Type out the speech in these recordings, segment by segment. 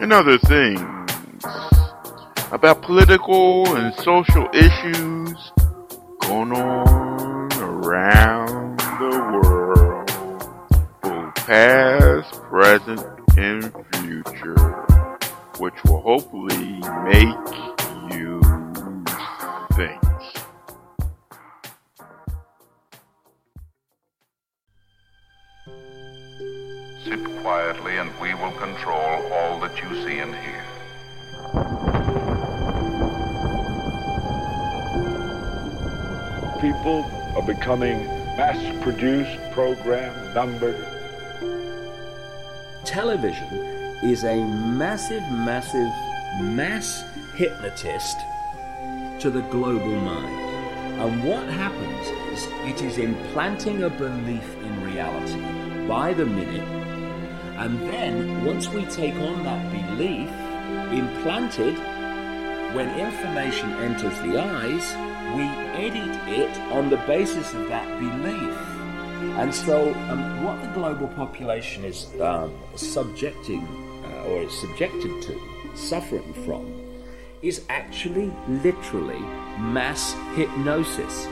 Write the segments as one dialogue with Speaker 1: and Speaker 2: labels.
Speaker 1: and other things about political and social issues going on around the world, both past, present, and future, which will hopefully make you think.
Speaker 2: Sit quietly and we will control all that you see and hear.
Speaker 3: People are becoming mass produced, programmed, numbered.
Speaker 4: Television is a massive, massive mass hypnotist to the global mind. And what happens is it is implanting a belief in reality by the minute. And then once we take on that belief implanted, when information enters the eyes, we edit it on the basis of that belief. And so, um, what the global population is um, subjecting uh, or is subjected to, suffering from, is actually literally mass hypnosis.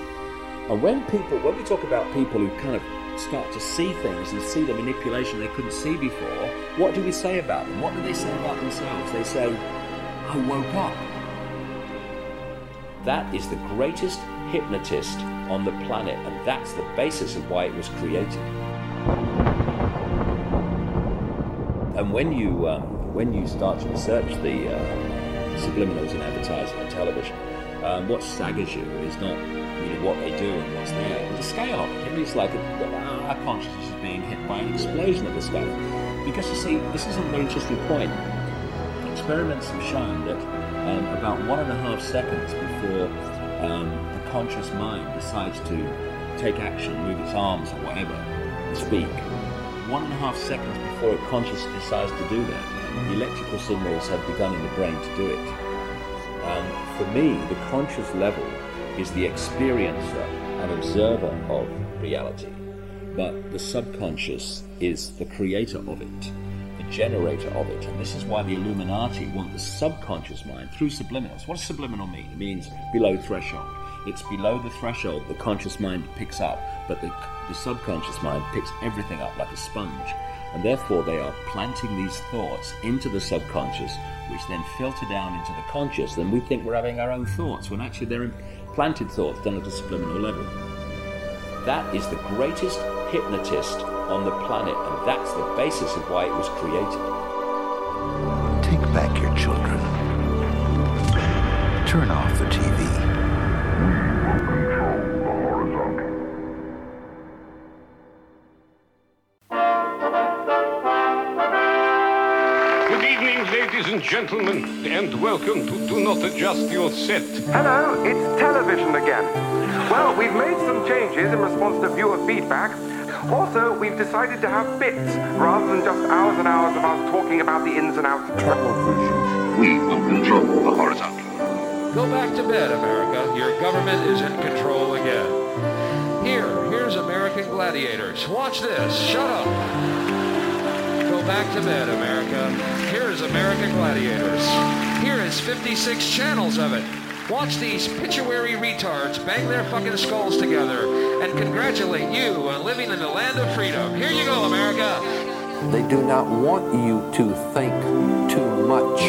Speaker 4: And when people, when we talk about people who kind of start to see things and see the manipulation they couldn't see before, what do we say about them? What do they say about themselves? They say, I woke up. That is the greatest hypnotist on the planet, and that's the basis of why it was created. And when you um, when you start to research the uh, subliminals in advertising and television, um, what staggers you is not you know what they do and what's there, but the scale of it. Like our consciousness is being hit by an explosion of this stuff. Because you see, this is a very interesting point. Experiments have shown that um, about one and a half seconds before um, the conscious mind decides to take action, move its arms or whatever, speak, one and a half seconds before it consciously decides to do that, the electrical signals have begun in the brain to do it. For me, the conscious level is the experiencer and observer of reality, but the subconscious is the creator of it the generator of it. And this is why the Illuminati want the subconscious mind through subliminals. What does subliminal mean? It means below threshold. It's below the threshold the conscious mind picks up, but the, the subconscious mind picks everything up like a sponge. And therefore, they are planting these thoughts into the subconscious, which then filter down into the conscious. Then we think we're having our own thoughts, when actually they're implanted thoughts done at a subliminal level. That is the greatest hypnotist on the planet, and that's the basis of why it was created.
Speaker 5: Take back your children. Turn off the TV.
Speaker 6: Gentlemen, and welcome to Do Not Adjust Your Set.
Speaker 7: Hello, it's television again. Well, we've made some changes in response to viewer feedback. Also, we've decided to have bits rather than just hours and hours of us talking about the ins and outs of television.
Speaker 2: We will control the horizontal.
Speaker 8: Go back to bed, America. Your government is in control again. Here, here's American gladiators. Watch this. Shut up. Go back to bed, America. Here is American gladiators. Here is 56 channels of it. watch these pituitary retards bang their fucking skulls together and congratulate you on living in the land of freedom. Here you go, America.
Speaker 9: They do not want you to think too much.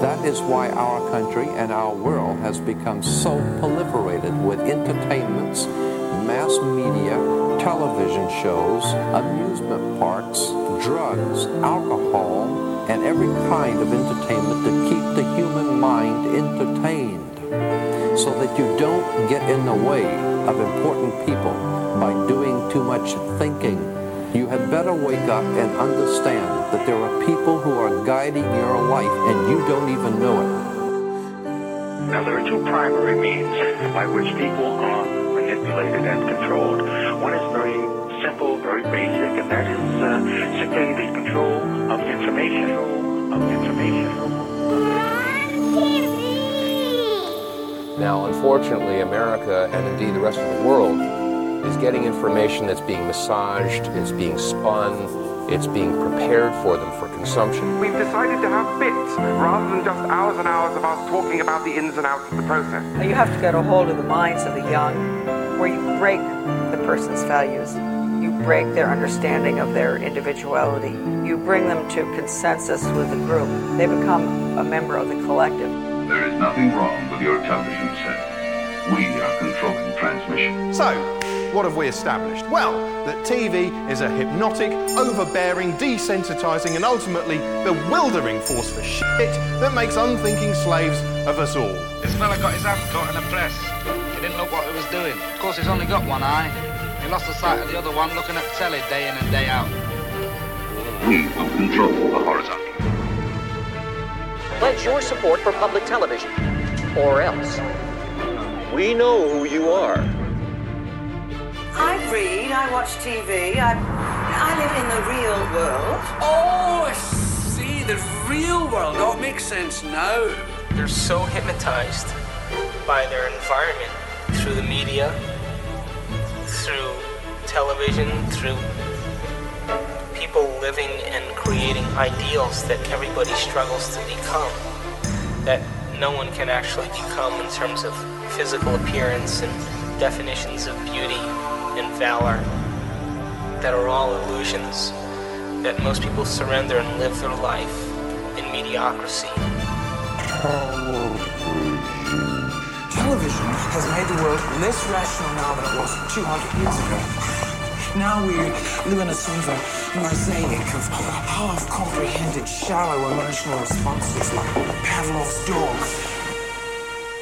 Speaker 9: That is why our country and our world has become so proliferated with entertainments, mass media, television shows, amusement parks, drugs, alcohol, and every kind of entertainment to keep the human mind entertained so that you don't get in the way of important people by doing too much thinking. You had better wake up and understand that there are people who are guiding your life and you don't even know it.
Speaker 10: Now, there are two primary means by which people are manipulated and controlled. One is
Speaker 11: Now, unfortunately, America and indeed the rest of the world is getting information that's being massaged, it's being spun, it's being prepared for them for consumption.
Speaker 7: We've decided to have bits rather than just hours and hours of us talking about the ins and outs of the process.
Speaker 12: You have to get a hold of the minds of the young where you break the person's values. You break their understanding of their individuality. You bring them to consensus with the group. They become a member of the collective.
Speaker 13: There is nothing wrong with your television set. We are controlling transmission.
Speaker 14: So, what have we established? Well, that TV is a hypnotic, overbearing, desensitizing, and ultimately bewildering force for shit that makes unthinking slaves of us all.
Speaker 15: This fella got his hand caught in a press. He didn't look what he was doing. Of course, he's only got one eye. He lost the sight of the other one looking at telly day in and day out.
Speaker 13: We will control the horizontal.
Speaker 16: Pledge your support for public television, or else. We know who you are.
Speaker 17: I read, I watch TV, I, I live in the real world.
Speaker 18: Oh, I see, the real world. That makes sense now.
Speaker 19: They're so hypnotized by their environment through the media, through television, through people living and creating ideals that everybody struggles to become, that no one can actually become in terms of physical appearance and definitions of beauty and valor that are all illusions, that most people surrender and live their life in mediocrity.
Speaker 18: Television has made the world less rational now than it was 200 years ago. Now we live in a sort of a mosaic of half-comprehended, shallow emotional responses like Pavlov's dog.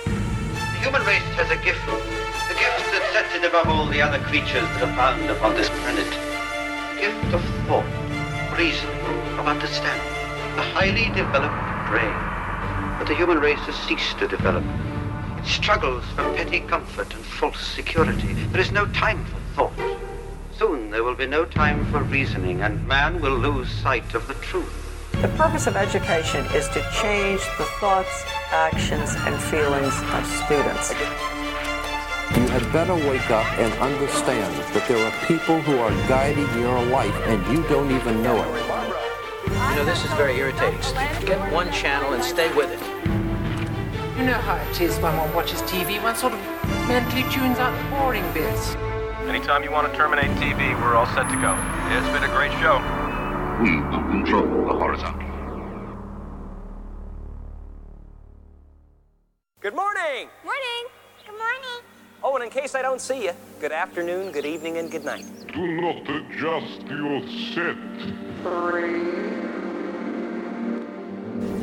Speaker 20: The human race has a gift, the gift that sets it above all the other creatures that are found upon this planet. A gift of thought, reason, of understanding, a highly developed brain. But the human race has ceased to develop. It struggles for petty comfort and false security. There is no time for thought. Soon there will be no time for reasoning, and man will lose sight of the truth.
Speaker 12: The purpose of education is to change the thoughts, actions, and feelings of students.
Speaker 9: You had better wake up and understand that there are people who are guiding your life and you don't even know it.
Speaker 16: You know, this is very irritating. Get one channel and stay with it.
Speaker 18: You know how it is when one watches TV, one sort of mentally tunes out the boring bits.
Speaker 21: Anytime you want to terminate TV, we're all set to go. It's been a great show.
Speaker 13: We will control the horizontal.
Speaker 22: Good morning.
Speaker 23: Morning. Good morning.
Speaker 22: Oh, and in case I don't see you, good afternoon, good evening, and good night.
Speaker 24: Do not adjust your set.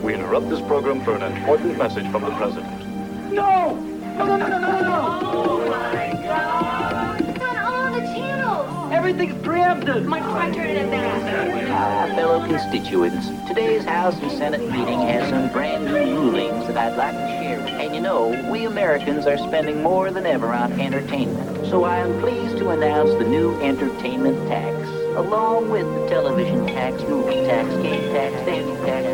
Speaker 25: We interrupt this program for an important message from the President.
Speaker 23: No! No, no, no, no, no, no! Oh my god!
Speaker 26: Everything's preempted!
Speaker 23: My try turning it back.
Speaker 16: Uh, fellow constituents, today's House and Senate meeting has some brand new rulings that I'd like to share. And you know, we Americans are spending more than ever on entertainment. So I am pleased to announce the new entertainment tax, along with the television tax, movie tax, game tax, dating tax.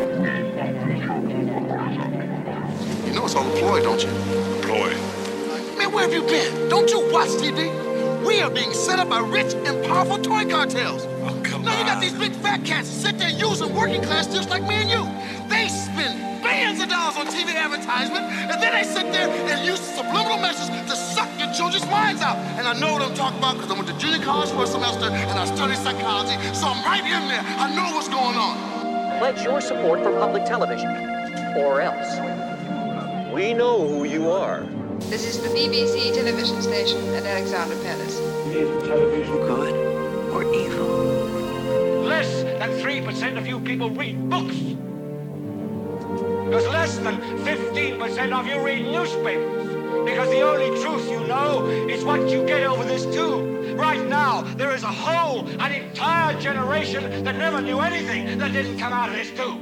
Speaker 27: You know it's all a ploy, don't you? Ploy?
Speaker 26: Man, where have you been? Don't you watch TV?
Speaker 28: We are being set up by rich and powerful toy cartels. Oh, come now you got these big fat cats sit there using working class just like me and you. They spend billions of dollars on TV advertisement, and then they sit there and use subliminal messages to suck your children's minds out. And I know what I'm talking about because I went to junior college for a semester and I studied psychology, so I'm right in there. I know what's going on.
Speaker 29: Pledge your support for public television, or else.
Speaker 30: We know who you are.
Speaker 31: This is the BBC television station at Alexandra Palace.
Speaker 30: Is television
Speaker 31: good or evil?
Speaker 32: Less than 3% of you people read books. Because less than 15% of you read newspapers. Because the only truth you know is what you get over this tube. Right now, there is a whole, an entire generation that never knew anything that didn't come out of this tube.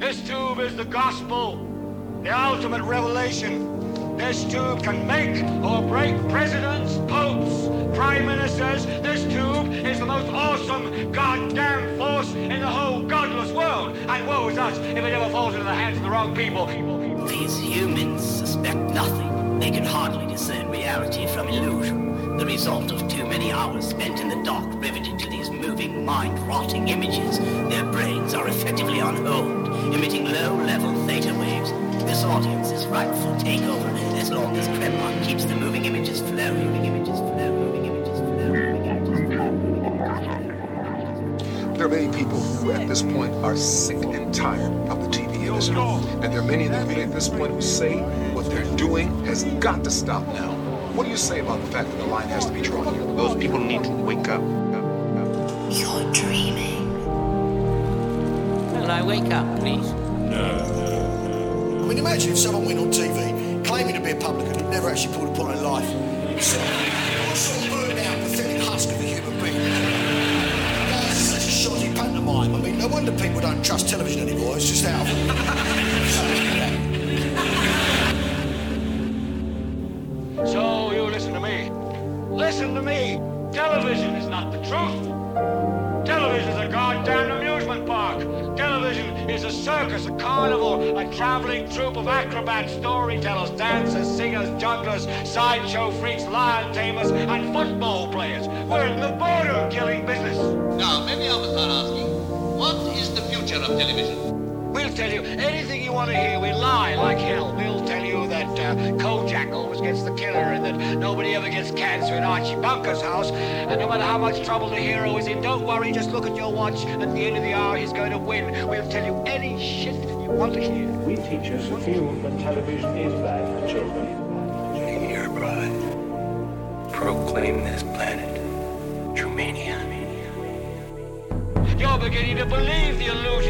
Speaker 32: This tube is the gospel, the ultimate revelation. This tube can make or break presidents, popes, prime ministers. This tube is the most awesome goddamn force in the whole godless world. And woe is us if it ever falls into the hands of the wrong people.
Speaker 33: These humans suspect nothing. They can hardly discern reality from illusion. The result of too many hours spent in the dark riveted to these moving, mind-rotting images. Their brains are effectively on hold, emitting low-level theta waves. This audience is ripe for takeover as long as Kremlin keeps the moving images flowing. Moving images flow, moving images flow, moving images
Speaker 34: There are many people who at this point are sick and tired of the TV industry. And there are many of them who at this point who say what they're doing has got to stop now. What do you say about the fact that the line has to be drawn here? Those people need to wake up.
Speaker 31: You're dreaming.
Speaker 35: Will I wake up, please?
Speaker 36: I mean, imagine if someone went on TV claiming to be a publican who never actually pulled a point in life. Some burned out, pathetic husk of a human being. That's a shoddy pantomime. I mean, no wonder people don't trust television anymore. It's just out.
Speaker 32: So you listen to me. Listen to me. Television is not the truth. Television is a goddamn circus, a carnival, a traveling troupe of acrobats, storytellers, dancers, singers, jugglers, sideshow freaks, lion tamers, and football players. We're in the border killing business.
Speaker 37: Now, many of us are asking, what is the future of television?
Speaker 32: We'll tell you anything you want to hear. We lie like hell. We'll always gets the killer and that nobody ever gets cancer in Archie Bunker's house. And no matter how much trouble the hero is in, don't worry, just look at your watch. At the end of the hour, he's going to win. We'll tell you any shit you want to hear.
Speaker 38: We teachers feel that television is bad for children.
Speaker 37: Your bride. Proclaim this planet Trumania.
Speaker 32: You're beginning to believe the illusions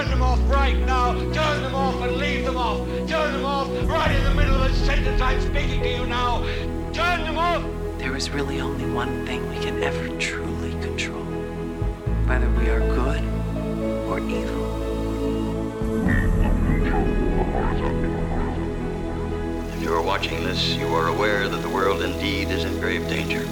Speaker 32: Turn them off right now. Turn them off and leave them off. Turn them off right in the middle of the sentence I'm speaking to you now. Turn them off.
Speaker 5: There is really only one thing we can ever truly control. Whether we are good or evil.
Speaker 37: If you are watching this, you are aware that the world indeed is in grave danger.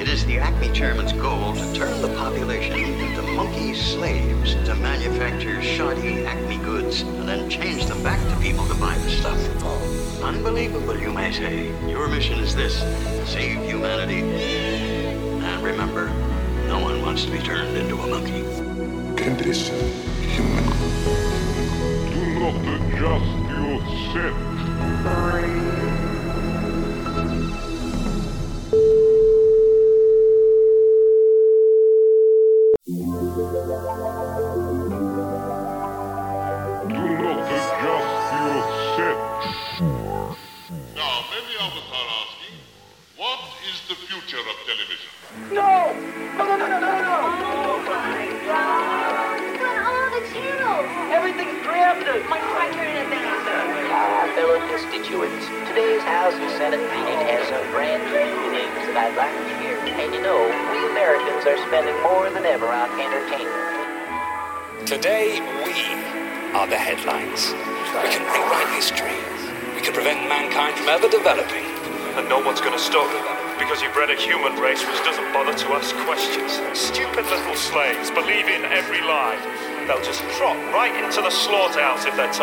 Speaker 37: It is the Acme chairman's goal to turn the population into monkey slaves to manufacture shoddy Acme goods and then change them back to people to buy the stuff. Unbelievable, you may say. Your mission is this save humanity. And remember, no one wants to be turned into a monkey.
Speaker 16: Kendriss, human. Do not adjust yourself.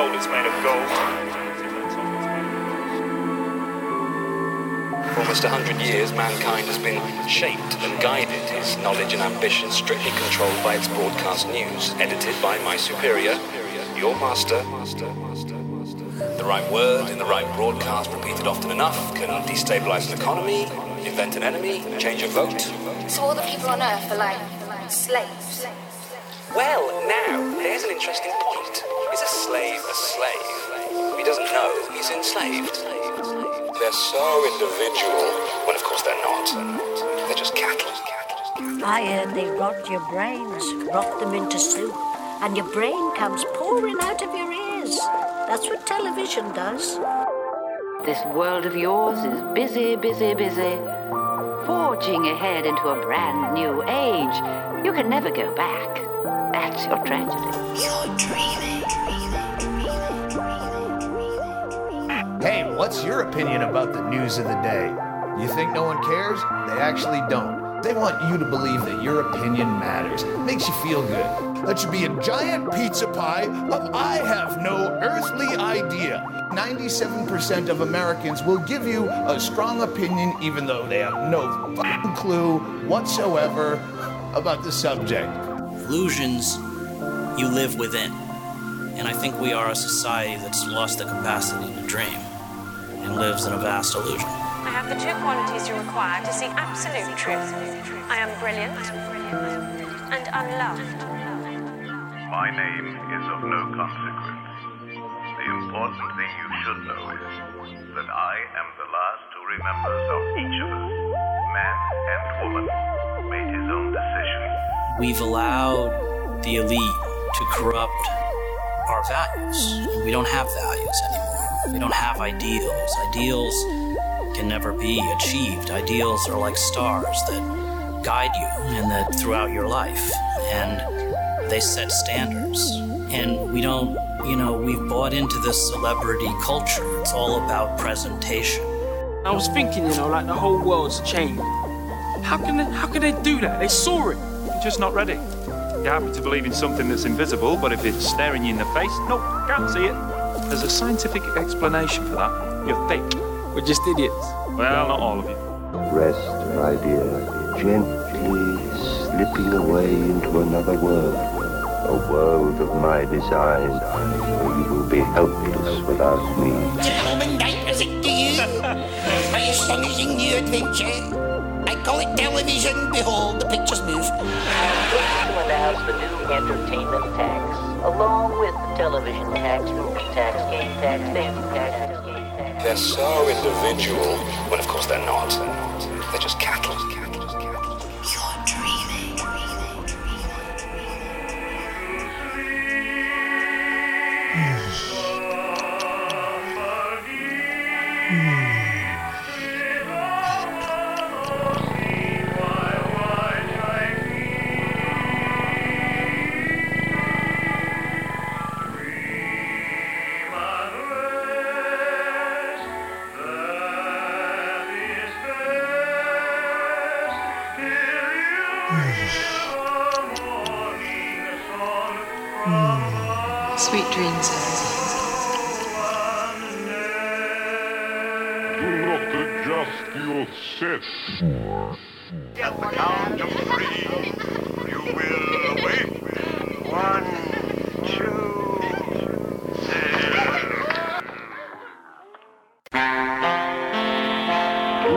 Speaker 39: If it's made of gold.
Speaker 40: For almost a hundred years, mankind has been shaped and guided, his knowledge and ambition strictly controlled by its broadcast news, edited by my superior, your master. The right word in the right broadcast, repeated often enough, can destabilize an economy, invent an enemy, change a vote.
Speaker 41: So all the people on Earth are like slaves.
Speaker 40: Well, now, here's an interesting point. Is a slave a slave? If he doesn't know, he's enslaved. They're so individual, when of course they're not. They're just cattle.
Speaker 42: I heard they rot your brains, rot them into soup, and your brain comes pouring out of your ears. That's what television does.
Speaker 35: This world of yours is busy, busy, busy, forging ahead into a brand new age. You can never go back. That's your tragedy.
Speaker 42: You're dreaming.
Speaker 43: Hey, what's your opinion about the news of the day? You think no one cares? They actually don't. They want you to believe that your opinion matters. Makes you feel good. That should be a giant pizza pie of I have no earthly idea. 97% of Americans will give you a strong opinion even though they have no clue whatsoever about the subject.
Speaker 44: Illusions you live within. And I think we are a society that's lost the capacity to dream and lives in a vast illusion.
Speaker 45: I have the two qualities you require to seek absolute truth. I am brilliant and unloved.
Speaker 13: My name is of no consequence. The important thing you should know is that I am the last who remembers how each of us, man and woman, made his own decision.
Speaker 44: We've allowed the elite to corrupt our values. We don't have values anymore. We don't have ideals. Ideals can never be achieved. Ideals are like stars that guide you and that throughout your life. And they set standards. And we don't, you know, we've bought into this celebrity culture. It's all about presentation.
Speaker 27: I was thinking, you know, like the whole world's changed. How can they, how can they do that? They saw it.
Speaker 39: You're just not ready. You're happy to believe in something that's invisible, but if it's staring you in the face, nope, can't see it. There's a scientific explanation for that. You're thick.
Speaker 27: We're just idiots.
Speaker 39: Well, not all of you.
Speaker 46: Rest, my dear, gently slipping away into another world. A world of my design, where you will be helpless without me.
Speaker 47: Gentlemen, I present to you my astonishing new adventure. I call it television. Behold, the pictures move.
Speaker 16: to announce the new entertainment tax, along with the television tax, movie tax, game tax, fancy tax.
Speaker 40: They're so individual, but of course they're not. They're just cattle.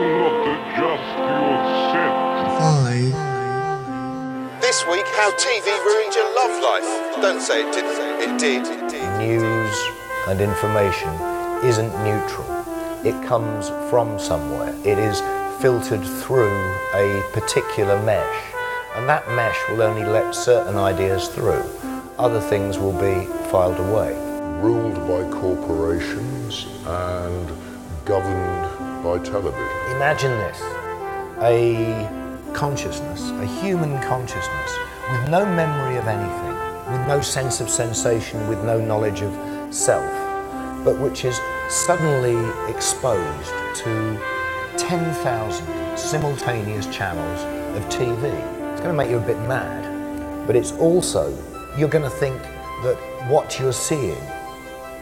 Speaker 24: Do not adjust your set.
Speaker 48: This week, how TV ruined your love life. Don't say it didn't. It did. It did.
Speaker 49: News and information isn't neutral. It comes from somewhere. It is filtered through a particular mesh. And that mesh will only let certain ideas through. Other things will be filed away.
Speaker 24: Ruled by corporations and governed by television.
Speaker 49: Imagine this a consciousness, a human consciousness, with no memory of anything, with no sense of sensation, with no knowledge of self, but which is suddenly exposed to 10,000 simultaneous channels of TV. It's going to make you a bit mad, but it's also, you're going to think that what you're seeing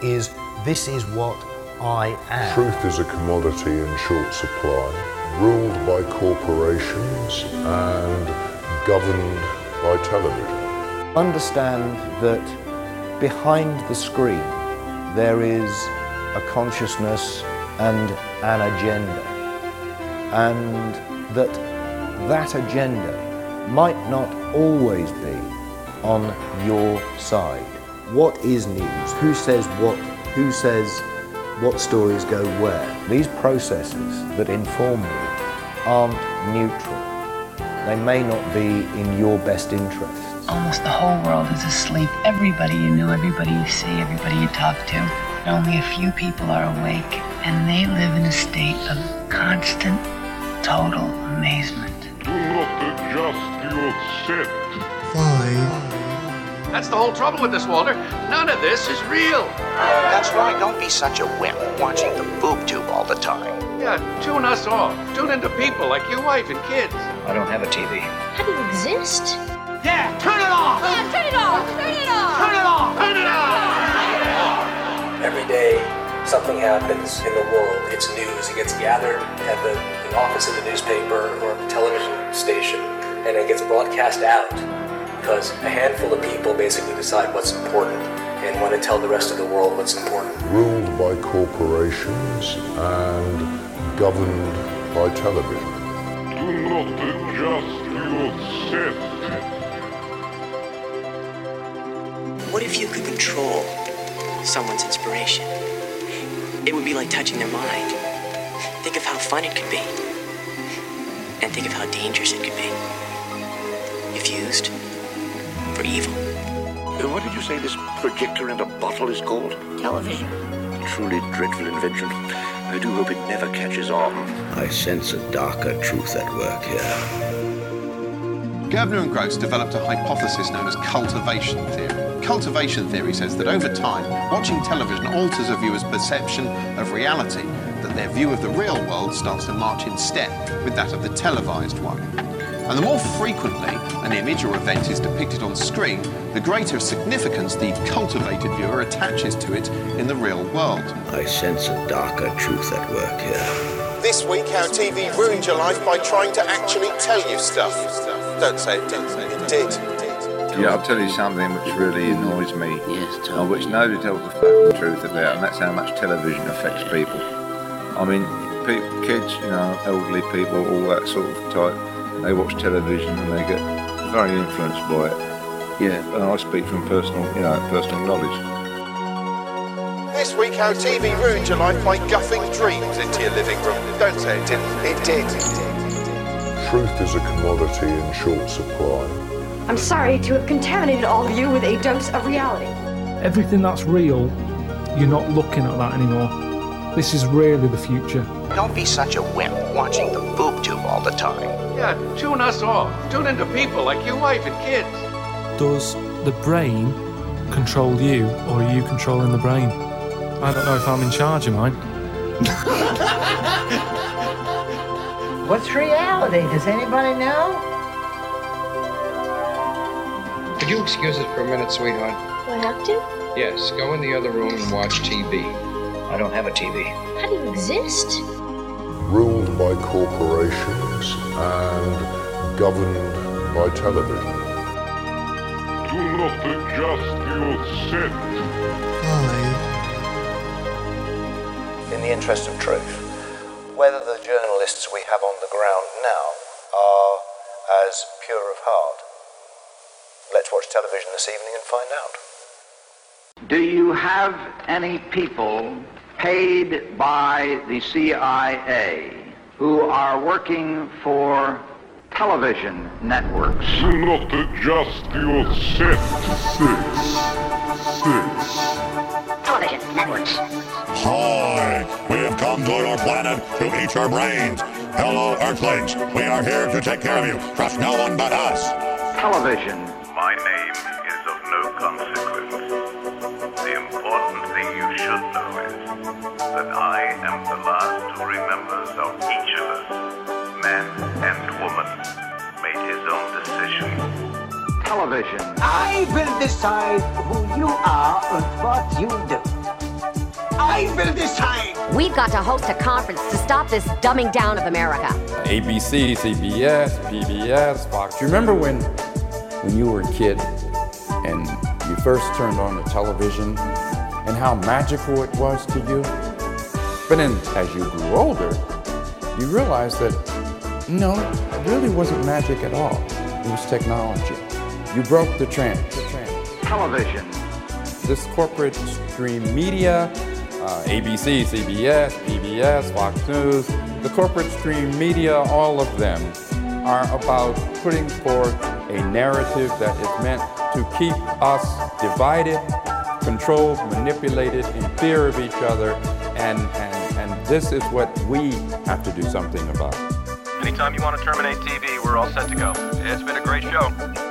Speaker 49: is this is what I am.
Speaker 24: Truth is a commodity in short supply, ruled by corporations and governed by television.
Speaker 49: Understand that behind the screen there is a consciousness and an agenda, and that that agenda might not always be on your side. What is news? Who says what? Who says what stories go where? These processes that inform you aren't neutral. They may not be in your best interests.
Speaker 33: Almost the whole world is asleep. Everybody you know, everybody you see, everybody you talk to. Only a few people are awake, and they live in a state of constant, total amazement.
Speaker 26: Do not adjust your set.
Speaker 50: Five.
Speaker 47: That's the whole trouble with this, Walter. None of this is real. That's right. Don't be such a wimp watching the boob tube all the time. Yeah, tune us off. Tune into people like your wife and kids. I don't have a TV.
Speaker 51: How do you exist?
Speaker 47: Yeah, turn it off!
Speaker 51: Yeah, turn it off! Turn it off!
Speaker 47: Turn it off! Turn it off!
Speaker 52: Every day, something happens in the world. It's news. It gets gathered at the, the office of the newspaper or television station, and it gets broadcast out because a handful of people basically decide what's important and want to tell the rest of the world what's important.
Speaker 24: Ruled by corporations and governed by television.
Speaker 26: Do not adjust your set.
Speaker 53: What if you could control someone's inspiration? It would be like touching their mind. Think of how fun it could be. And think of how dangerous it could be. If used for evil.
Speaker 47: Uh, What did you say this projector in a bottle is called?
Speaker 33: Television.
Speaker 47: Truly dreadful invention. I do hope it never catches on.
Speaker 54: I sense a darker truth at work here.
Speaker 36: Gerbner and Gross developed a hypothesis known as cultivation theory. Cultivation theory says that over time, watching television alters a viewer's perception of reality, that their view of the real world starts to march in step with that of the televised one. And the more frequently an image or event is depicted on screen, the greater significance the cultivated viewer attaches to it in the real world.
Speaker 54: I sense a darker truth at work here.
Speaker 55: This week, how TV ruined your life by trying to actually tell you stuff. Don't say it didn't. It did.
Speaker 56: Yeah, I'll tell you something which really annoys me, and which nobody tells the fucking truth about, and that's how much television affects people. I mean, pe- kids, you know, elderly people, all that sort of type, they watch television and they get very influenced by it. Yeah, and I speak from personal, you know, personal knowledge.
Speaker 55: This week, how TV ruined your life by guffing dreams into your living room. Don't say it didn't. It did.
Speaker 24: Truth is a commodity in short supply.
Speaker 54: I'm sorry to have contaminated all of you with a dose of reality.
Speaker 57: Everything that's real, you're not looking at that anymore. This is really the future.
Speaker 47: Don't be such a wimp watching the boob tube all the time. Yeah, tune us off. Tune into people like your wife and kids.
Speaker 57: Does the brain control you, or are you controlling the brain? I don't know if I'm in charge of mine.
Speaker 56: What's reality? Does anybody know?
Speaker 58: Could you excuse us for a minute, sweetheart?
Speaker 51: Do I have to?
Speaker 58: Yes, go in the other room and watch TV.
Speaker 47: I don't have a TV.
Speaker 51: How do you exist?
Speaker 24: Ruled by corporations and governed by television.
Speaker 26: Do not adjust your set.
Speaker 49: In the interest of truth, whether the journalists we have on the ground now are as pure of heart. Let's watch television this evening and find out.
Speaker 37: Do you have any people paid by the CIA who are working for television networks.
Speaker 26: Not just your set. Six. Six.
Speaker 47: Television networks.
Speaker 59: Hi, we have come to your planet to eat your brains. Hello, Earthlings. We are here to take care of you. Trust no one but us.
Speaker 37: Television.
Speaker 13: My name is of no consequence. The important thing you should know is that I am the last
Speaker 37: Television. I will decide who you are and what you do. I will decide.
Speaker 60: We've got to host a conference to stop this dumbing down of America.
Speaker 61: ABC, CBS, PBS, Fox. Do you remember when, when you were a kid and you first turned on the television and how magical it was to you? But then as you grew older, you realized that no, it really wasn't magic at all. It was technology. You broke the trance.
Speaker 37: Television.
Speaker 61: This corporate stream media, uh, ABC, CBS, PBS, Fox News, the corporate stream media, all of them are about putting forth a narrative that is meant to keep us divided, controlled, manipulated, in fear of each other, and, and, and this is what we have to do something about.
Speaker 62: Anytime you want to terminate TV, we're all set to go. It's been a great show.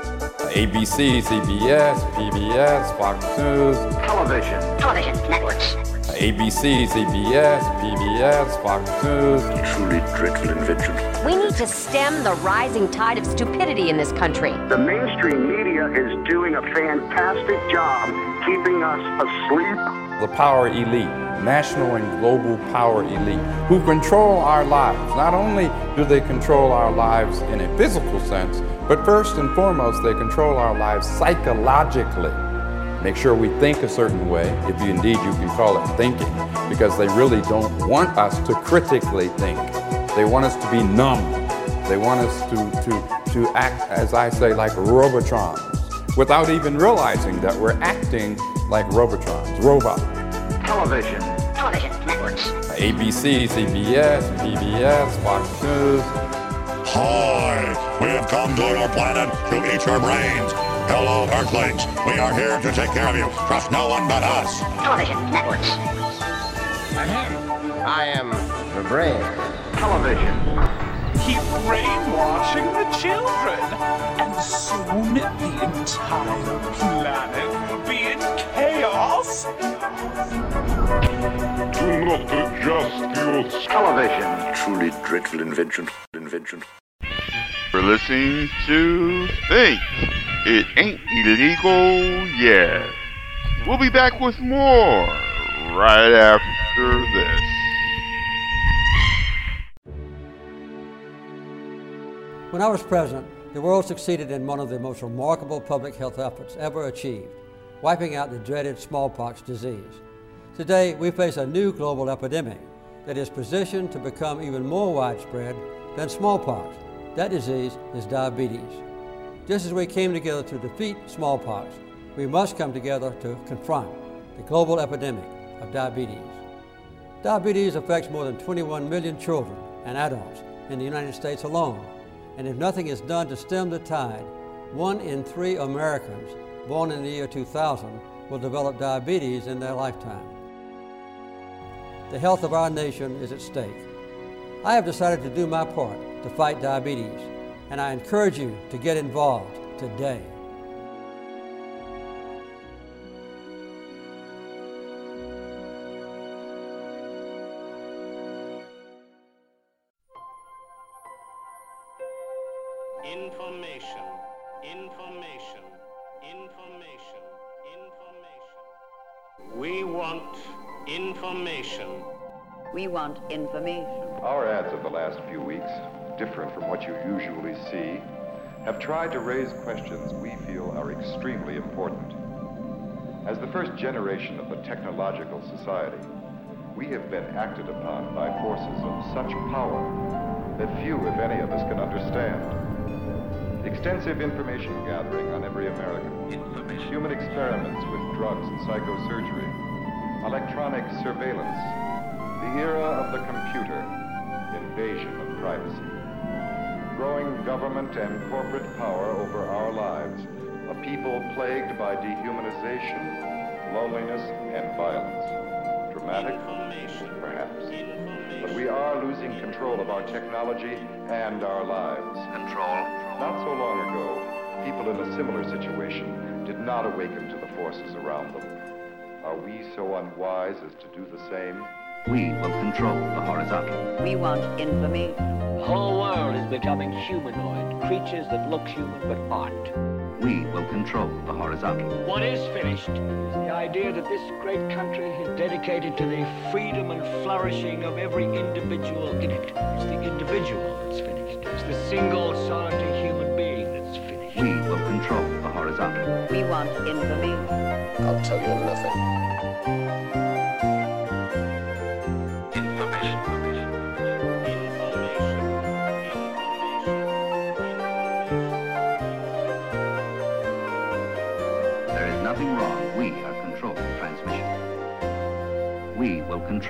Speaker 61: ABC, CBS, PBS, Fox News,
Speaker 37: Television.
Speaker 60: Television networks.
Speaker 61: ABC, CBS, PBS, Fox News. Truly dreadful invention.
Speaker 60: We need to stem the rising tide of stupidity in this country.
Speaker 37: The mainstream media is doing a fantastic job keeping us asleep.
Speaker 61: The power elite, national and global power elite, who control our lives. Not only do they control our lives in a physical sense, but first and foremost, they control our lives psychologically. Make sure we think a certain way, if you indeed you can call it thinking, because they really don't want us to critically think. They want us to be numb. They want us to, to, to act, as I say, like robotrons, without even realizing that we're acting like robotrons, robots.
Speaker 37: Television.
Speaker 60: Television networks.
Speaker 61: ABC, CBS, PBS, Fox News.
Speaker 36: Hi, we have come to your planet to eat your brains. Hello, Earthlings. We are here to take care of you. Trust no one but us.
Speaker 60: Television networks.
Speaker 37: I am the brain. Television.
Speaker 34: Keep brainwashing the children, and soon the entire planet will be in chaos.
Speaker 36: Do not adjust your
Speaker 37: Television.
Speaker 61: Truly dreadful invention. Invention.
Speaker 1: We're listening to Think. It ain't illegal yet. We'll be back with more right after this.
Speaker 63: When I was president, the world succeeded in one of the most remarkable public health efforts ever achieved, wiping out the dreaded smallpox disease. Today, we face a new global epidemic that is positioned to become even more widespread than smallpox. That disease is diabetes. Just as we came together to defeat smallpox, we must come together to confront the global epidemic of diabetes. Diabetes affects more than 21 million children and adults in the United States alone, and if nothing is done to stem the tide, one in three Americans born in the year 2000 will develop diabetes in their lifetime. The health of our nation is at stake. I have decided to do my part to fight diabetes, and I encourage you to get involved today.
Speaker 64: Information, information, information, information. We want information.
Speaker 65: We want information.
Speaker 66: Our ads of the last few weeks, different from what you usually see, have tried to raise questions we feel are extremely important. As the first generation of the technological society, we have been acted upon by forces of such power that few, if any, of us can understand. Extensive information gathering on every American, human experiments with drugs and psychosurgery, electronic surveillance, the era of the computer, invasion of privacy, growing government and corporate power over our lives, a people plagued by dehumanization, loneliness, and violence. Dramatic? Perhaps. But we are losing control of our technology and our lives.
Speaker 62: Control?
Speaker 66: Not so long ago, people in a similar situation did not awaken to the forces around them. Are we so unwise as to do the same?
Speaker 67: We will control the horizontal.
Speaker 65: We want infamy.
Speaker 32: The whole world is becoming humanoid, creatures that look human but aren't.
Speaker 67: We will control the horizontal.
Speaker 32: What is finished is the idea that this great country is dedicated to the freedom and flourishing of every individual in it. It's the individual that's finished. It's the single solitary human being that's finished.
Speaker 67: We will control the horizontal.
Speaker 65: We want infamy.
Speaker 64: I'll tell you nothing.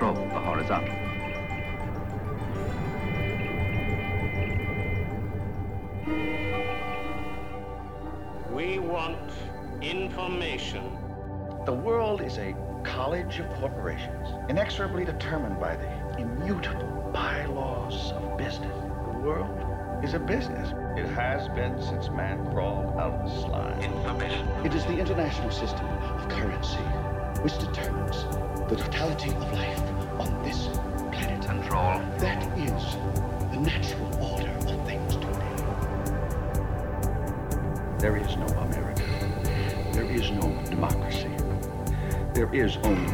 Speaker 67: Control the horizontal.
Speaker 37: We want information.
Speaker 36: The world is a college of corporations, inexorably determined by the immutable bylaws of business. The world is a business. It has been since man crawled out of the slime. Information. It is the international system of currency which determines the totality of life on this planet.
Speaker 67: Control.
Speaker 36: That is the natural order of things today. There is no America. There is no democracy. There is only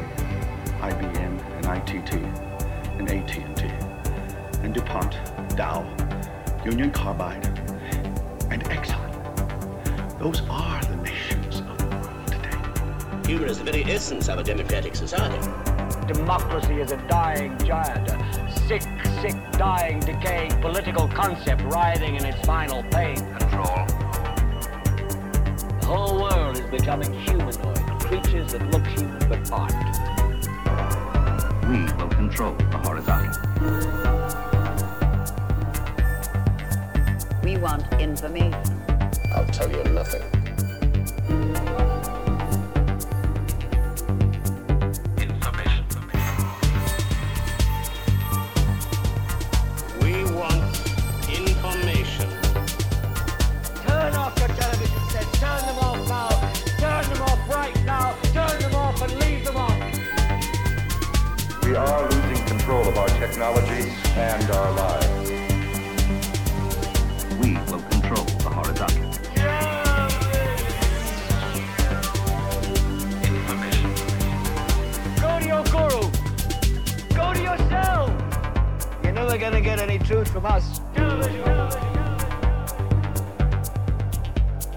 Speaker 36: IBM and ITT and AT&T and DuPont, Dow, Union Carbide, and Exxon. Those are
Speaker 37: Humor is the very essence of a democratic society.
Speaker 32: Democracy is a dying giant, a sick, sick, dying, decaying political concept writhing in its final pain.
Speaker 67: Control.
Speaker 32: The whole world is becoming humanoid, creatures that look human but aren't.
Speaker 67: We will control the horizontal.
Speaker 65: We want infamy.
Speaker 64: I'll tell you nothing.
Speaker 32: Gonna get any truth from us.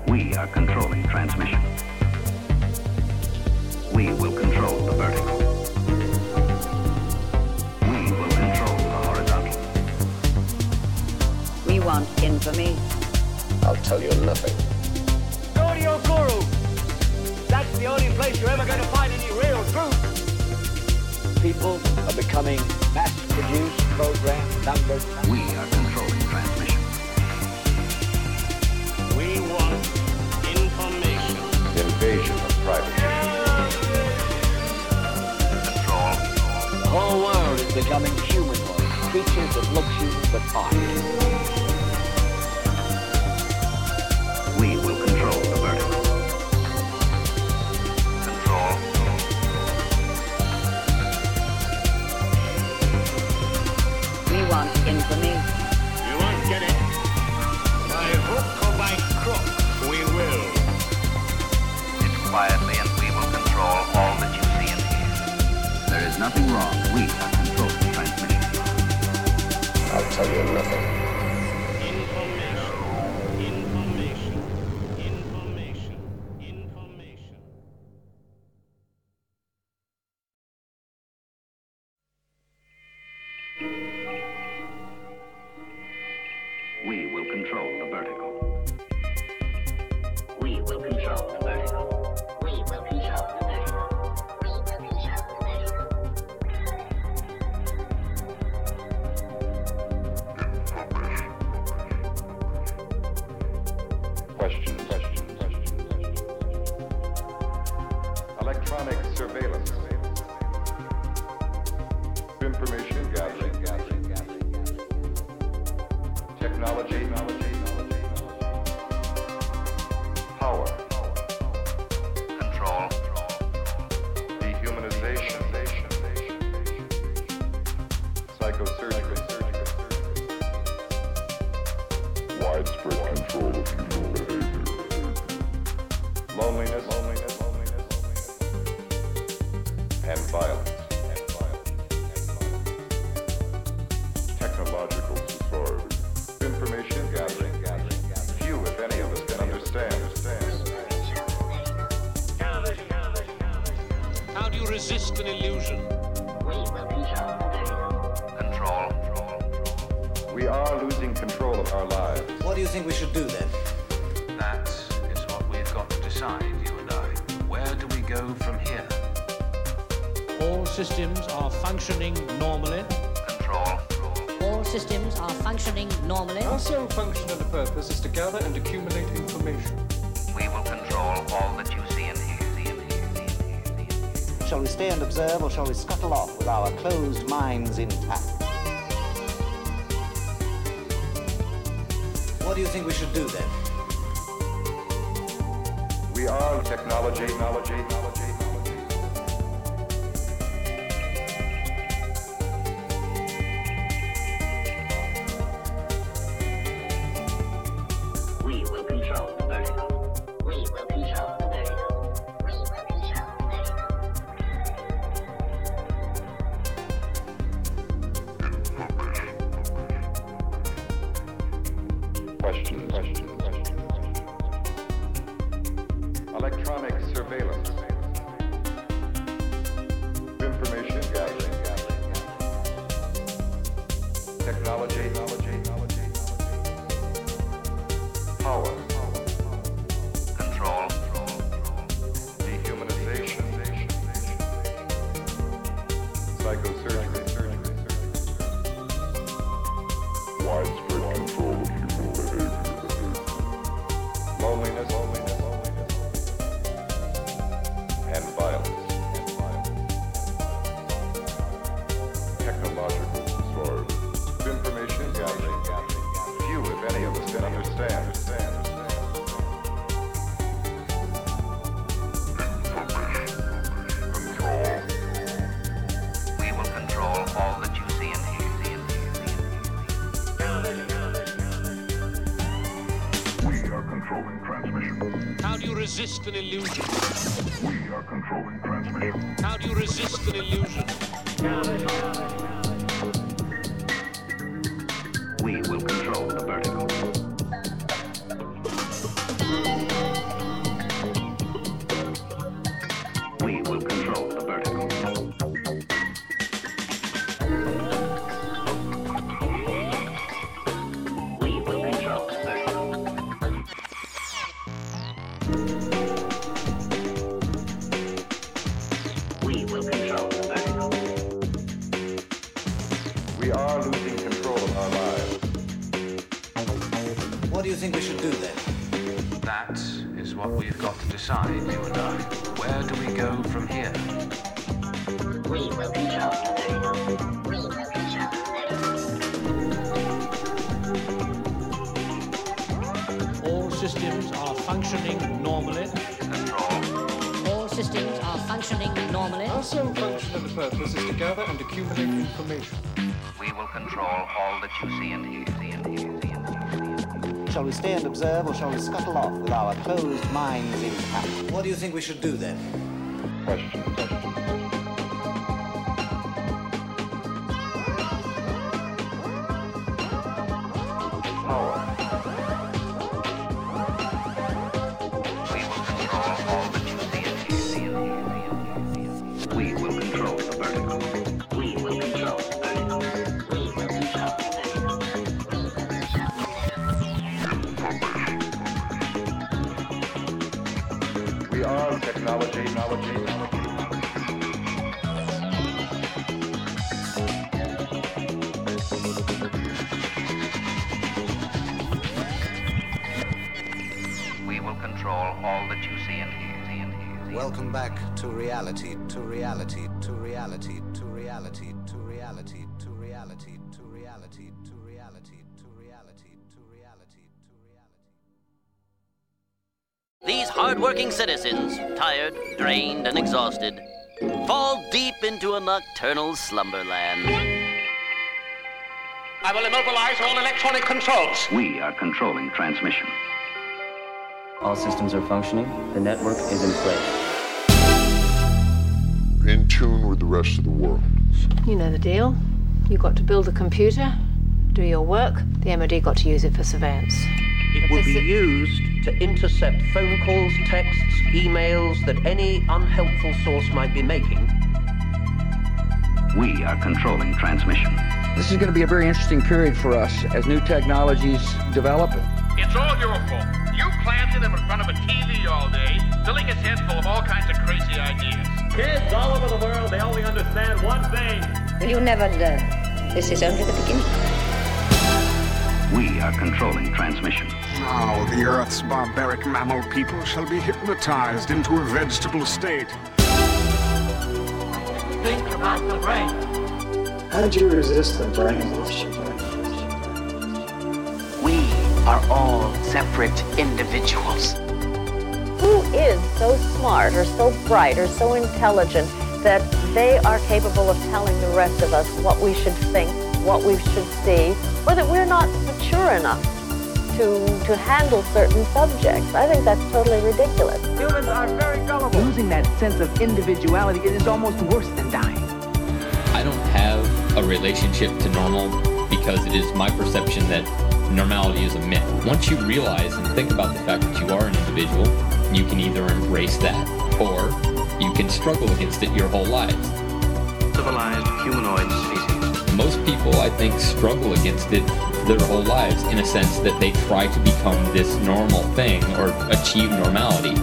Speaker 67: We are controlling transmission. We will control the vertical. We will control the horizontal.
Speaker 65: We want infamy.
Speaker 64: I'll tell you nothing.
Speaker 32: Go to your guru. That's the only place you're ever going to find any real truth. People are becoming mass-produced, programmed, numbered.
Speaker 67: We are controlling transmission.
Speaker 37: We want information.
Speaker 66: Invasion of privacy.
Speaker 67: Control.
Speaker 32: The whole world is becoming humanoid, creatures that look human but aren't.
Speaker 66: Question,
Speaker 68: gather and accumulate information.
Speaker 69: We will control all that you see and hear. See and hear, see and hear, see and hear.
Speaker 36: Shall we stay and observe or shall we scuttle off with our closed minds intact?
Speaker 70: What do you think we should do then?
Speaker 66: We are technology, technology, technology. questions. Electronic surveillance.
Speaker 69: Is what we've got to decide, you and I. Where do we go from here?
Speaker 71: We will control the vertical. We will control the.
Speaker 72: All systems are functioning normally. Control.
Speaker 73: All systems are functioning normally.
Speaker 68: Our sole function and purpose is to gather and accumulate information.
Speaker 69: We will control all that you see and hear. See and hear,
Speaker 36: Shall we stay and observe or shall we scuttle off with our closed minds intact?
Speaker 70: What do you think we should do then?
Speaker 66: Question,
Speaker 36: reality, to reality, to reality, to reality, to reality.
Speaker 16: These hardworking citizens, tired, drained, and exhausted, fall deep into a nocturnal slumberland.
Speaker 74: I will immobilize all electronic controls.
Speaker 16: We are controlling transmission.
Speaker 75: All systems are functioning. The network is in place.
Speaker 5: In tune with the rest of the world.
Speaker 51: You know the deal. You got to build a computer, do your work. The MOD got to use it for surveillance.
Speaker 76: It will be used to intercept phone calls, texts, emails that any unhelpful source might be making.
Speaker 16: We are controlling transmission.
Speaker 77: This is going to be a very interesting period for us as new technologies develop.
Speaker 64: It's all your fault. You planted him in front of a TV all day, filling his head full of all kinds of crazy ideas.
Speaker 78: Kids all over the world, they only understand one thing.
Speaker 65: You never learn. This is only the beginning.
Speaker 16: We are controlling transmission.
Speaker 34: Now the Earth's barbaric mammal people shall be hypnotized into a vegetable state.
Speaker 79: Think about the brain.
Speaker 33: How did you resist the brainwash?
Speaker 16: We are all separate individuals.
Speaker 65: Who is so smart or so bright or so intelligent that they are capable of telling the rest of us what we should think, what we should see, or that we're not mature enough to, to handle certain subjects? I think that's totally ridiculous.
Speaker 78: Humans are very gullible.
Speaker 80: Losing that sense of individuality it is almost worse than dying.
Speaker 81: I don't have a relationship to normal because it is my perception that normality is a myth. Once you realize and think about the fact that you are an individual, you can either embrace that or you can struggle against it your whole lives.
Speaker 16: Civilized humanoid species.
Speaker 81: Most people, I think, struggle against it their whole lives in a sense that they try to become this normal thing or achieve normality,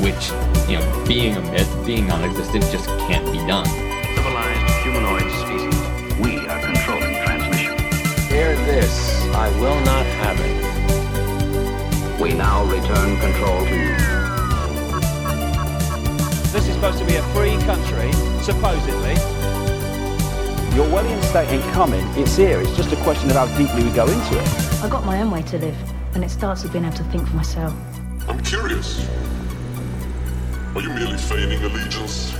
Speaker 81: which, you know, being a myth, being non-existent just can't be done.
Speaker 16: Civilized humanoid species. We are controlling transmission.
Speaker 76: Hear this. I will not have it.
Speaker 16: We now return control to you.
Speaker 82: This is supposed to be a free country, supposedly.
Speaker 83: Your Orwellian state ain't coming, it's here. It's just a question of how deeply we go into it.
Speaker 84: I've got my own way to live, and it starts with being able to think for myself.
Speaker 5: I'm curious. Are you merely feigning allegiance?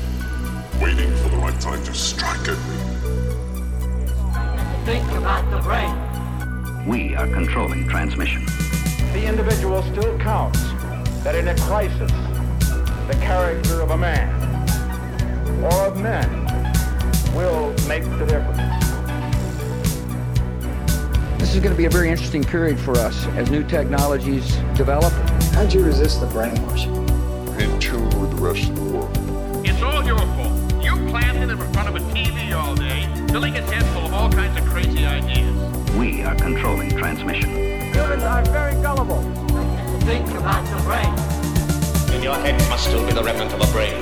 Speaker 5: Waiting for the right time to strike at me?
Speaker 79: Think about the brain.
Speaker 16: We are controlling transmission.
Speaker 32: The individual still counts. That in a crisis, the character of a man or of men will make the difference.
Speaker 77: This is going to be a very interesting period for us as new technologies develop.
Speaker 33: How'd you resist the brainwashing?
Speaker 5: In tune with the rest of the world.
Speaker 64: It's all your fault. You planted him in front of a TV all day, filling his head full of all kinds of crazy ideas.
Speaker 16: We are controlling transmission.
Speaker 78: Humans are very gullible.
Speaker 79: Think about the brain.
Speaker 74: In your head must still be the remnant of a brain.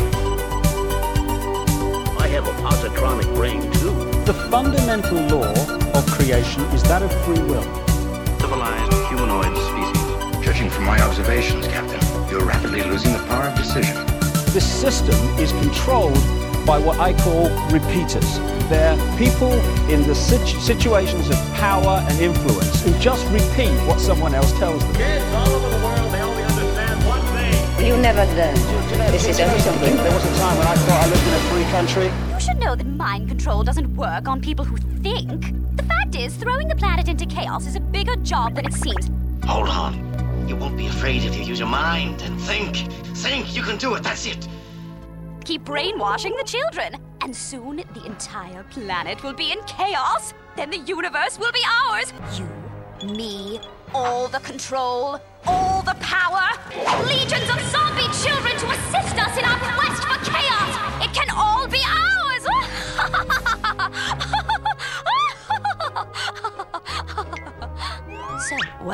Speaker 76: I have a positronic brain too.
Speaker 83: The fundamental law of creation is that of free will.
Speaker 16: Civilized humanoid species.
Speaker 85: Judging from my observations, Captain, you're rapidly losing the power of decision.
Speaker 83: This system is controlled by what I call repeaters. They're people in the situ- situations of power and influence who just repeat what someone else tells them.
Speaker 65: You never learn. This is only the beginning.
Speaker 83: There was a time when I thought I lived in a free country.
Speaker 86: You should know that mind control doesn't work on people who think. The fact is, throwing the planet into chaos is a bigger job than it seems.
Speaker 37: Hold on. You won't be afraid if you use your mind and think. Think you can do it, that's it.
Speaker 86: Keep brainwashing the children, and soon the entire planet will be in chaos. Then the universe will be ours. You, me, all the control, all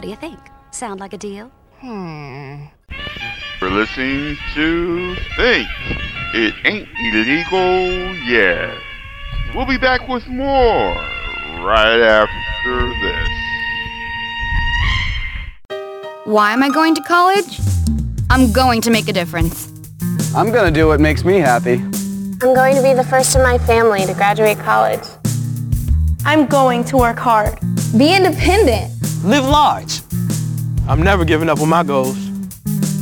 Speaker 86: do you think? Sound like a deal?
Speaker 1: Hmm. We're listening to Think. It ain't illegal yet. We'll be back with more right after this.
Speaker 87: Why am I going to college? I'm going to make a difference.
Speaker 66: I'm gonna do what makes me happy.
Speaker 88: I'm going to be the first in my family to graduate college.
Speaker 89: I'm going to work hard.
Speaker 90: Be independent. Live large. I'm never giving up on my goals.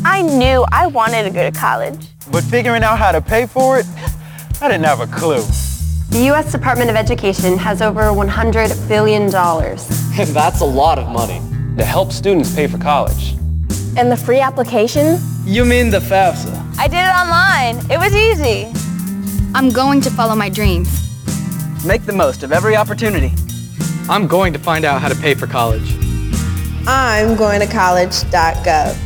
Speaker 89: I knew I wanted to go to college.
Speaker 90: But figuring out how to pay for it, I didn't have a clue.
Speaker 91: The U.S. Department of Education has over $100 billion.
Speaker 92: That's a lot of money to help students pay for college.
Speaker 91: And the free application?
Speaker 92: You mean the FAFSA?
Speaker 91: I did it online. It was easy.
Speaker 87: I'm going to follow my dreams.
Speaker 92: Make the most of every opportunity. I'm going to find out how to pay for college.
Speaker 91: I'm going to college.gov.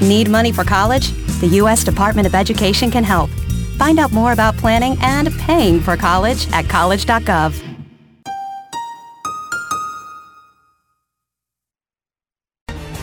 Speaker 93: Need money for college? The U.S. Department of Education can help. Find out more about planning and paying for college at college.gov.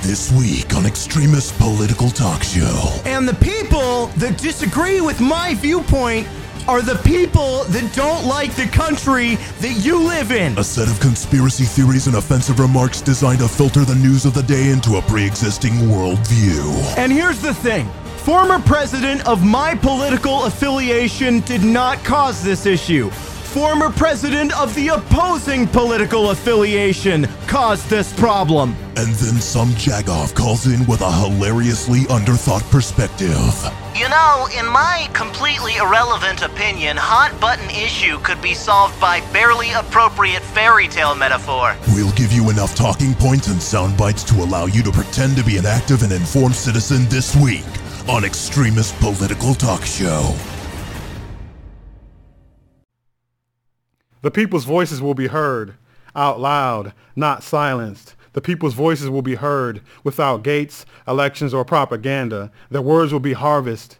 Speaker 66: This week on Extremist Political Talk Show.
Speaker 94: And the people that disagree with my viewpoint are the people that don't like the country that you live in.
Speaker 66: A set of conspiracy theories and offensive remarks designed to filter the news of the day into a pre existing worldview.
Speaker 94: And here's the thing former president of my political affiliation did not cause this issue. Former president of the opposing political affiliation caused this problem.
Speaker 66: And then some jagoff calls in with a hilariously underthought perspective.
Speaker 95: You know, in my completely irrelevant opinion, hot button issue could be solved by barely appropriate fairy tale metaphor.
Speaker 66: We'll give you enough talking points and sound bites to allow you to pretend to be an active and informed citizen this week on Extremist Political Talk Show.
Speaker 88: The people's voices will be heard out loud, not silenced. The people's voices will be heard without gates, elections, or propaganda. Their words will be harvest.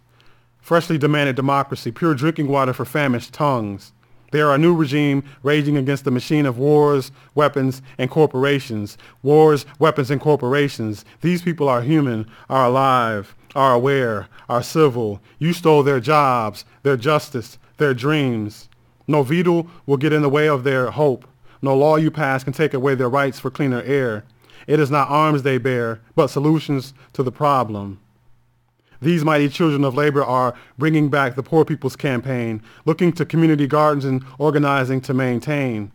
Speaker 88: Freshly demanded democracy, pure drinking water for famished tongues. They are a new regime raging against the machine of wars, weapons, and corporations. Wars, weapons, and corporations. These people are human, are alive, are aware, are civil. You stole their jobs, their justice, their dreams. No veto will get in the way of their hope. No law you pass can take away their rights for cleaner air. It is not arms they bear, but solutions to the problem. These mighty children of labor are bringing back the Poor People's Campaign, looking to community gardens and organizing to maintain.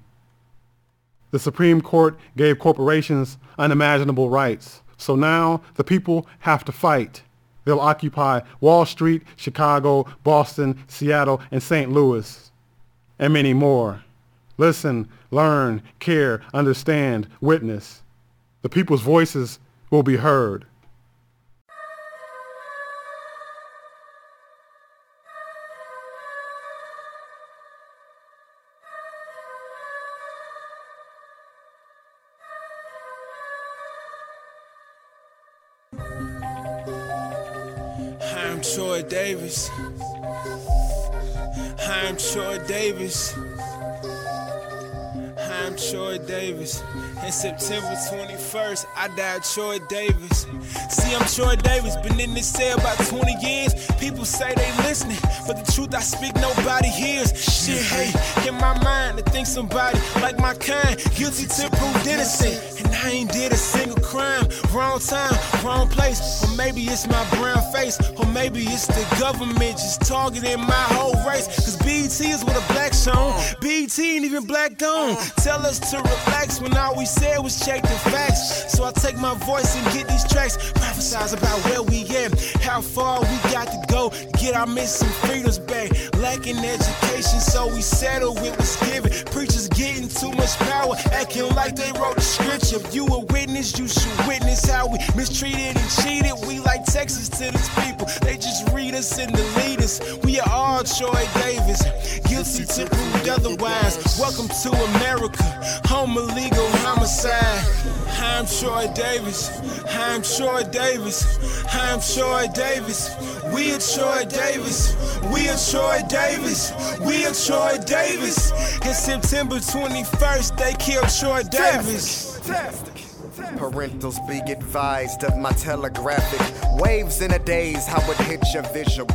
Speaker 88: The Supreme Court gave corporations unimaginable rights. So now the people have to fight. They'll occupy Wall Street, Chicago, Boston, Seattle, and St. Louis, and many more. Listen, learn, care, understand, witness. The people's voices will be heard.
Speaker 96: I'm Troy Davis. I'm Troy Davis. I'm Troy Davis. And September 21st, I died Troy Davis. See, I'm Troy Davis, been in this cell about 20 years. People say they listening, but the truth I speak, nobody hears. Shit, hey, in my mind, to think somebody like my kind, guilty to prove innocent. And I ain't did a single crime. Wrong time, wrong place. Or maybe it's my brown face, or maybe it's the government just targeting my whole race. Cause BET is what a black song. BT ain't even black gone. Tell us to relax when all we said was check the facts. So I take my voice and get these tracks. Prophesize about where we at, how far we got to go. Get our missing freedoms back. Lacking education, so we settle with what's given. Preachers getting too much power, acting like they wrote the scripture. If you a witness, you should witness how we mistreated and cheated. We like Texas to these people. They just read us and delete us. We are all Troy Davis, guilty to prove otherwise. Welcome to America, home of legal homicide. I'm Troy Davis. I'm Troy Davis. I'm Troy Davis. We are Troy Davis. We are Troy Davis. We are Troy Davis. And September 21st, they killed Troy Davis.
Speaker 55: Parentals be advised of my telegraphic waves in a daze, how it hits your visual.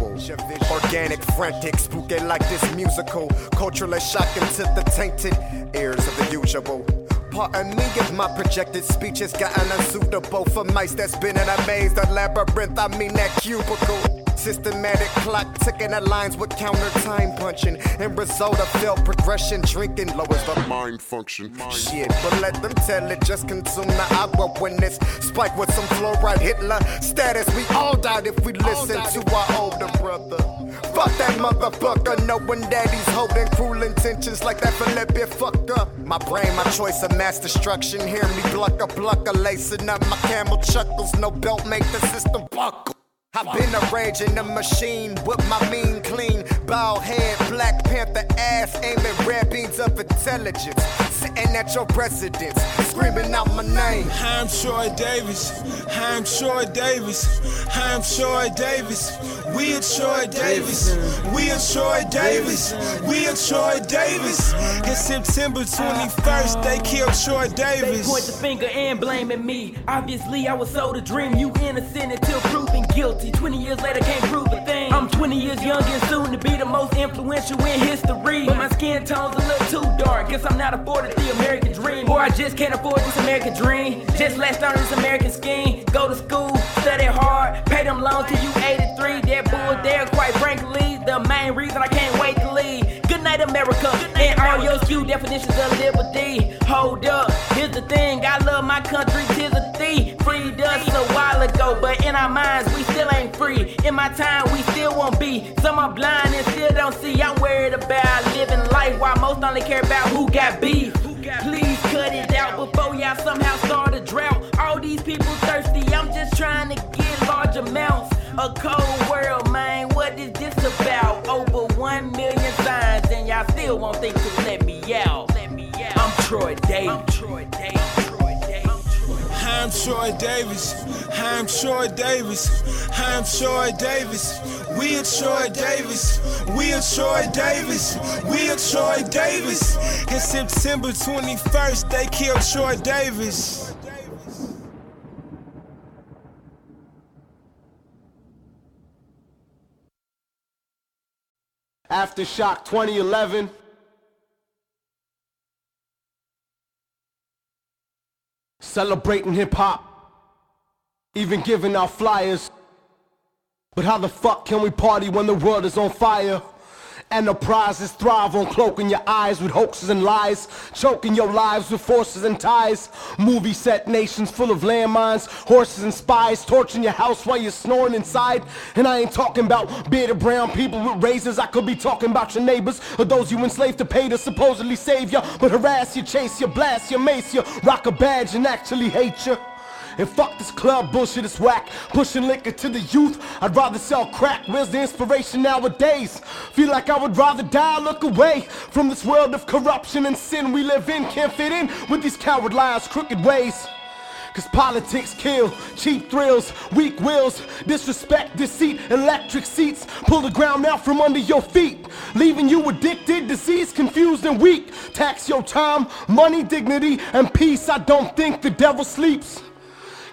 Speaker 55: Organic, frantic, spooky like this musical. Culturally shocking to the tainted ears of the usual. Pardon me if my projected speech has gotten unsuitable for mice that's been in a maze. The labyrinth, I mean that cubicle. Systematic clock ticking aligns with counter time punching. And result of felt progression, drinking lowers the mind function. Shit, but let them tell it, just consume the agua when it's spike with some fluoride Hitler status. We all died if we listen to our older brother. Fuck that motherfucker, knowing that he's holding cruel intentions like that Philippi fucker. My brain, my choice of mass destruction. Hear me pluck a pluck lacing up my camel chuckles. No belt make the system buckle. I've been a rage machine with my mean clean bald head, Black Panther ass aiming red beans of intelligence. Sitting at your residence, screaming out my name.
Speaker 96: I'm Troy Davis. I'm Troy Davis. I'm Troy Davis. We are Troy Davis. We are Troy Davis. We are Troy Davis. In September 21st, they killed Troy Davis.
Speaker 97: They point the finger and blaming me. Obviously, I was sold a dream. You innocent until proven guilty. 20 years later, can't prove a thing. I'm 20 years young and soon to be the most influential in history. But my skin tone's a little too dark. Guess I'm not afforded the American dream. Or I just can't afford this American dream. Just latched on this American scheme. Go to school, study hard, pay them loans till you 83. That bull there, quite frankly, the main reason I can't wait to leave. Good night, America, and all your few definitions of liberty. Hold up, here's the thing, I love my country, tis a thief. Freed us a while ago, but in our minds, we still ain't free. In my time, we still won't be. Some are blind and still don't see. I'm worried about living life while most only care about who got beef. Please cut it out before y'all somehow start a drought. All these people thirsty, I'm just trying to get large amounts. A cold world, man, what is this about? Over one million signs, and y'all still won't think to let me out. I'm Troy Davis. I'm Troy Davis.
Speaker 96: Troy Davis. I'm Troy Davis. I'm Troy Davis. We are Troy Davis. We are Troy Davis. We are Troy Davis. In September 21st, they killed Troy Davis.
Speaker 88: Aftershock 2011. Celebrating hip hop. Even giving out flyers. But how the fuck can we party when the world is on fire? Enterprises thrive on cloaking your eyes with hoaxes and lies, choking your lives with forces and ties. Movie set nations full of landmines, horses and spies, torching your house while you're snoring inside. And I ain't talking about bearded brown people with razors. I could be talking about your neighbors or those you enslaved to pay to supposedly save you, but harass you, chase you, blast you, mace you, rock a badge and actually hate you. And fuck this club bullshit, it's whack. Pushing liquor to the youth, I'd rather sell crack. Where's the inspiration nowadays? Feel like I would rather die, look away from this world of corruption and sin we live in. Can't fit in with these coward lies, crooked ways. Cause politics kill, cheap thrills, weak wills, disrespect, deceit, electric seats pull the ground out from under your feet, leaving you addicted, diseased, confused, and weak. Tax your time, money, dignity, and peace. I don't think the devil sleeps.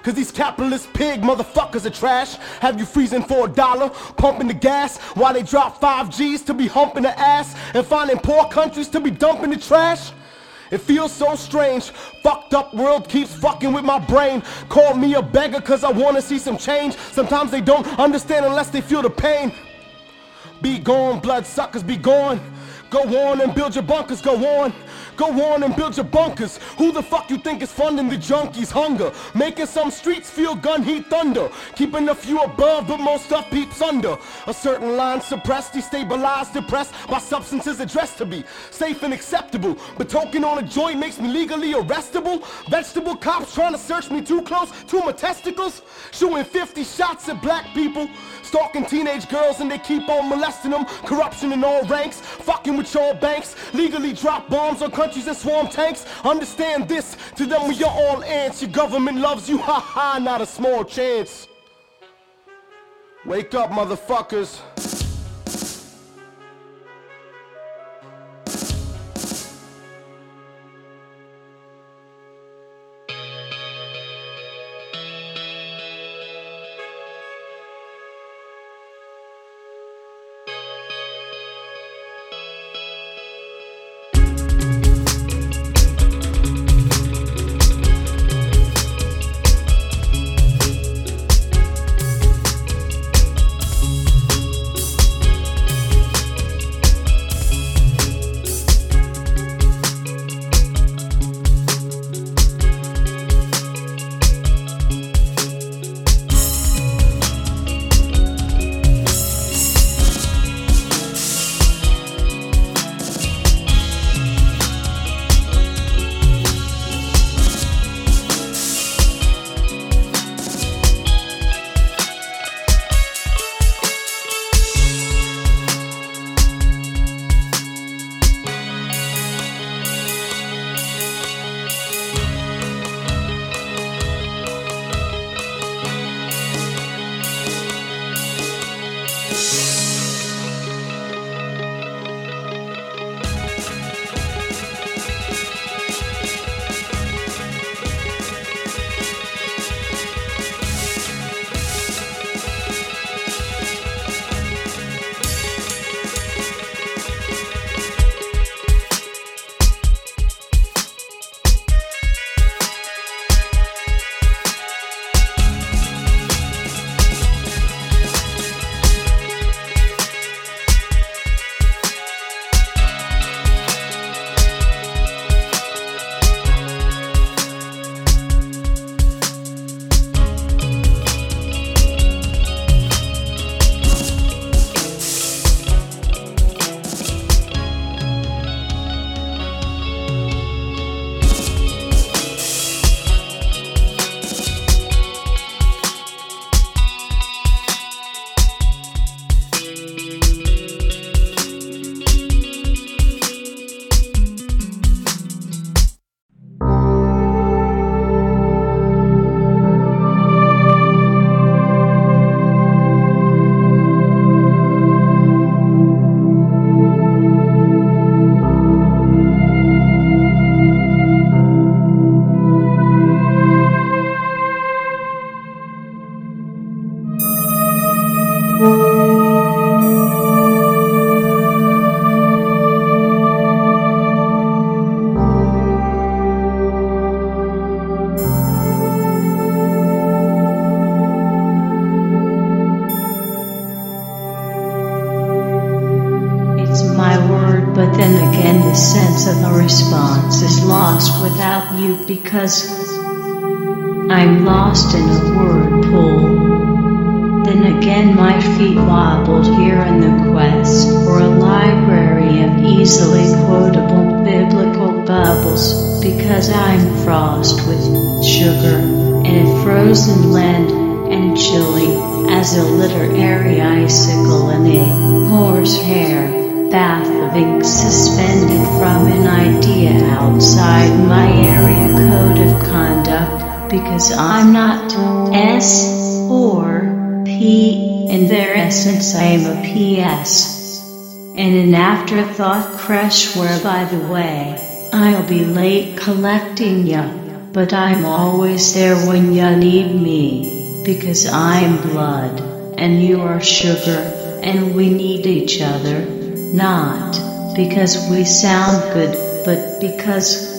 Speaker 88: Cause these capitalist pig motherfuckers are trash. Have you freezing for a dollar, pumping the gas while they drop 5 G's to be humping the ass and finding poor countries to be dumping the trash? It feels so strange. Fucked up world keeps fucking with my brain. Call me a beggar cause I wanna see some change. Sometimes they don't understand unless they feel the pain. Be gone, bloodsuckers, be gone. Go on and build your bunkers, go on. Go on and build your bunkers. Who the fuck you think is funding the junkies' hunger? Making some streets feel gun heat thunder. Keeping a few above, but most stuff peeps under. A certain line suppressed, destabilized, depressed by substances addressed to be safe and acceptable. But token on a joint makes me legally arrestable. Vegetable cops trying to search me too close to my testicles. Shooting 50 shots at black people. Stalking teenage girls and they keep on molesting them. Corruption in all ranks. Fucking with your banks. Legally drop bombs on countries and swarm tanks. Understand this. To them we are all ants. Your government loves you. Ha ha, not a small chance. Wake up, motherfuckers.
Speaker 51: Because I'm lost in a word pool. Then again, my feet wobbled here in the quest for a library of easily quotable biblical bubbles because I'm frost with sugar in a frozen land and chilly as a literary icicle in a horsehair bath of ink suspended from an idea outside my area code of conduct because I'm not S or P in their essence I am a PS and an afterthought crush where by the way I'll be late collecting ya but I'm always there when ya need me because I'm blood and you are sugar and we need each other not because we sound good, but because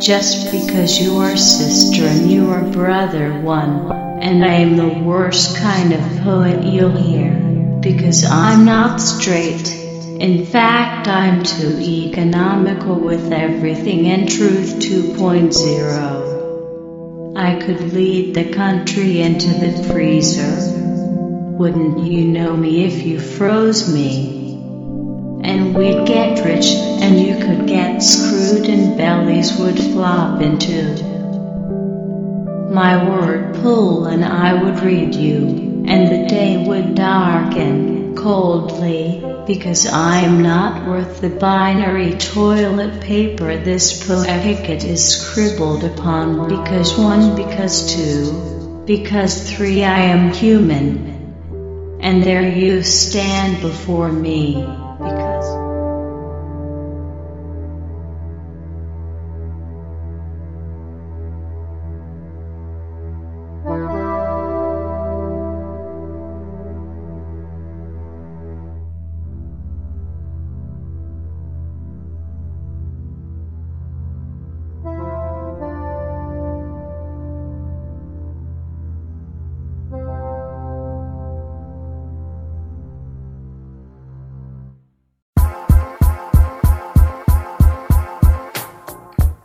Speaker 51: just because you are sister and you are brother one, and I am the worst kind of poet you'll hear, because I'm not straight. In fact, I'm too economical with everything and truth 2.0. I could lead the country into the freezer. Wouldn't you know me if you froze me? And we'd get rich, and you could get screwed, and bellies would flop into my word pool, and I would read you, and the day would darken coldly, because I am not worth the binary toilet paper this poeticat is scribbled upon, because one, because two, because three, I am human, and there you stand before me.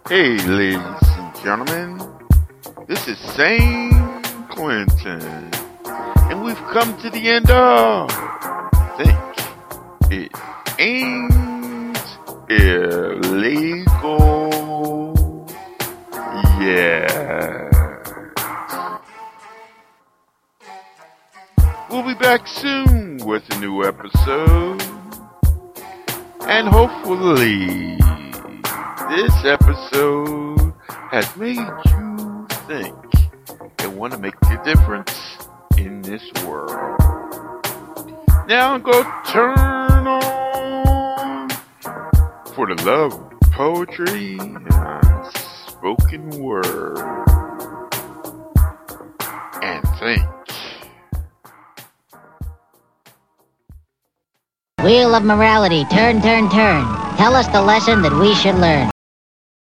Speaker 1: Hey, ladies and gentlemen, this is St. Clinton, and we've come to the end of Think It Ain't Illegal Yet. We'll be back soon with a new episode, and hopefully, this episode has made you think and want to make a difference in this world. Now go turn on for the love of poetry and spoken word. And think.
Speaker 98: Wheel of morality, turn, turn, turn. Tell us the lesson that we should learn.